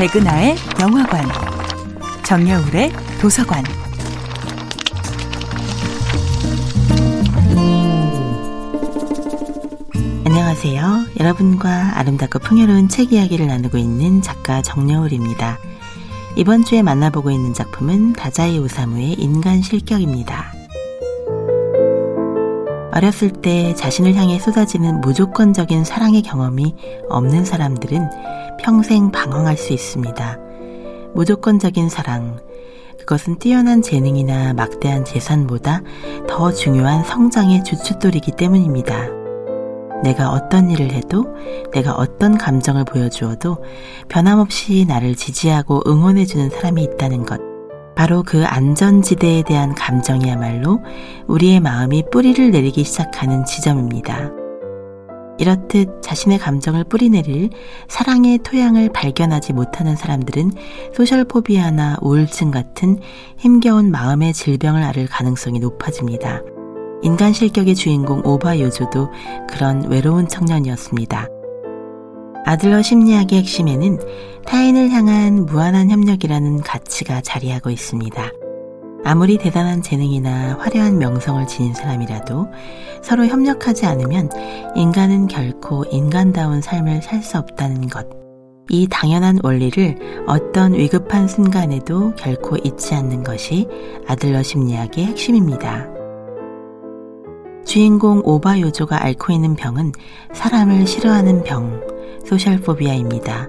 백은하의 영화관, 정여울의 도서관. 안녕하세요. 여러분과 아름답고 풍요로운 책 이야기를 나누고 있는 작가 정여울입니다. 이번 주에 만나보고 있는 작품은 다자이 오사무의 인간 실격입니다. 어렸을 때 자신을 향해 쏟아지는 무조건적인 사랑의 경험이 없는 사람들은 평생 방황할 수 있습니다. 무조건적인 사랑. 그것은 뛰어난 재능이나 막대한 재산보다 더 중요한 성장의 주춧돌이기 때문입니다. 내가 어떤 일을 해도 내가 어떤 감정을 보여주어도 변함없이 나를 지지하고 응원해주는 사람이 있다는 것. 바로 그 안전지대에 대한 감정이야말로 우리의 마음이 뿌리를 내리기 시작하는 지점입니다. 이렇듯 자신의 감정을 뿌리내릴 사랑의 토양을 발견하지 못하는 사람들은 소셜포비아나 우울증 같은 힘겨운 마음의 질병을 앓을 가능성이 높아집니다. 인간 실격의 주인공 오바 요조도 그런 외로운 청년이었습니다. 아들러 심리학의 핵심에는 타인을 향한 무한한 협력이라는 가치가 자리하고 있습니다. 아무리 대단한 재능이나 화려한 명성을 지닌 사람이라도 서로 협력하지 않으면 인간은 결코 인간다운 삶을 살 수 없다는 것. 이 당연한 원리를 어떤 위급한 순간에도 결코 잊지 않는 것이 아들러 심리학의 핵심입니다. 주인공 오바 요조가 앓고 있는 병은 사람을 싫어하는 병, 소셜포비아입니다.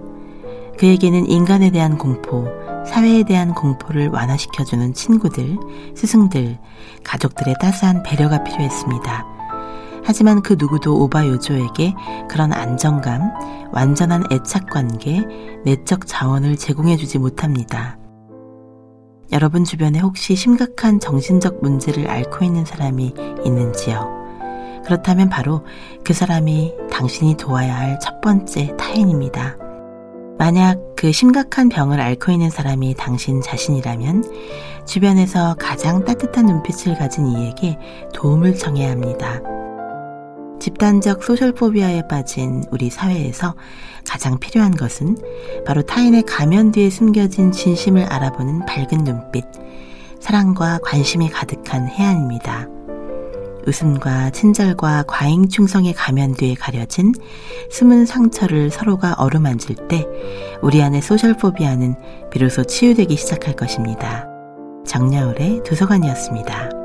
그에게는 인간에 대한 공포, 사회에 대한 공포를 완화시켜주는 친구들, 스승들, 가족들의 따스한 배려가 필요했습니다. 하지만 그 누구도 오바 요조에게 그런 안정감, 완전한 애착 관계, 내적 자원을 제공해주지 못합니다. 여러분 주변에 혹시 심각한 정신적 문제를 앓고 있는 사람이 있는지요? 그렇다면 바로 그 사람이 당신이 도와야 할 첫 번째 타인입니다. 만약 그 심각한 병을 앓고 있는 사람이 당신 자신이라면 주변에서 가장 따뜻한 눈빛을 가진 이에게 도움을 청해야 합니다. 집단적 소셜포비아에 빠진 우리 사회에서 가장 필요한 것은 바로 타인의 가면 뒤에 숨겨진 진심을 알아보는 밝은 눈빛, 사랑과 관심이 가득한 해안입니다. 웃음과 친절과 과잉 충성의 가면 뒤에 가려진 숨은 상처를 서로가 어루만질 때 우리 안의 소셜포비아는 비로소 치유되기 시작할 것입니다. 정야울의 도서관이었습니다.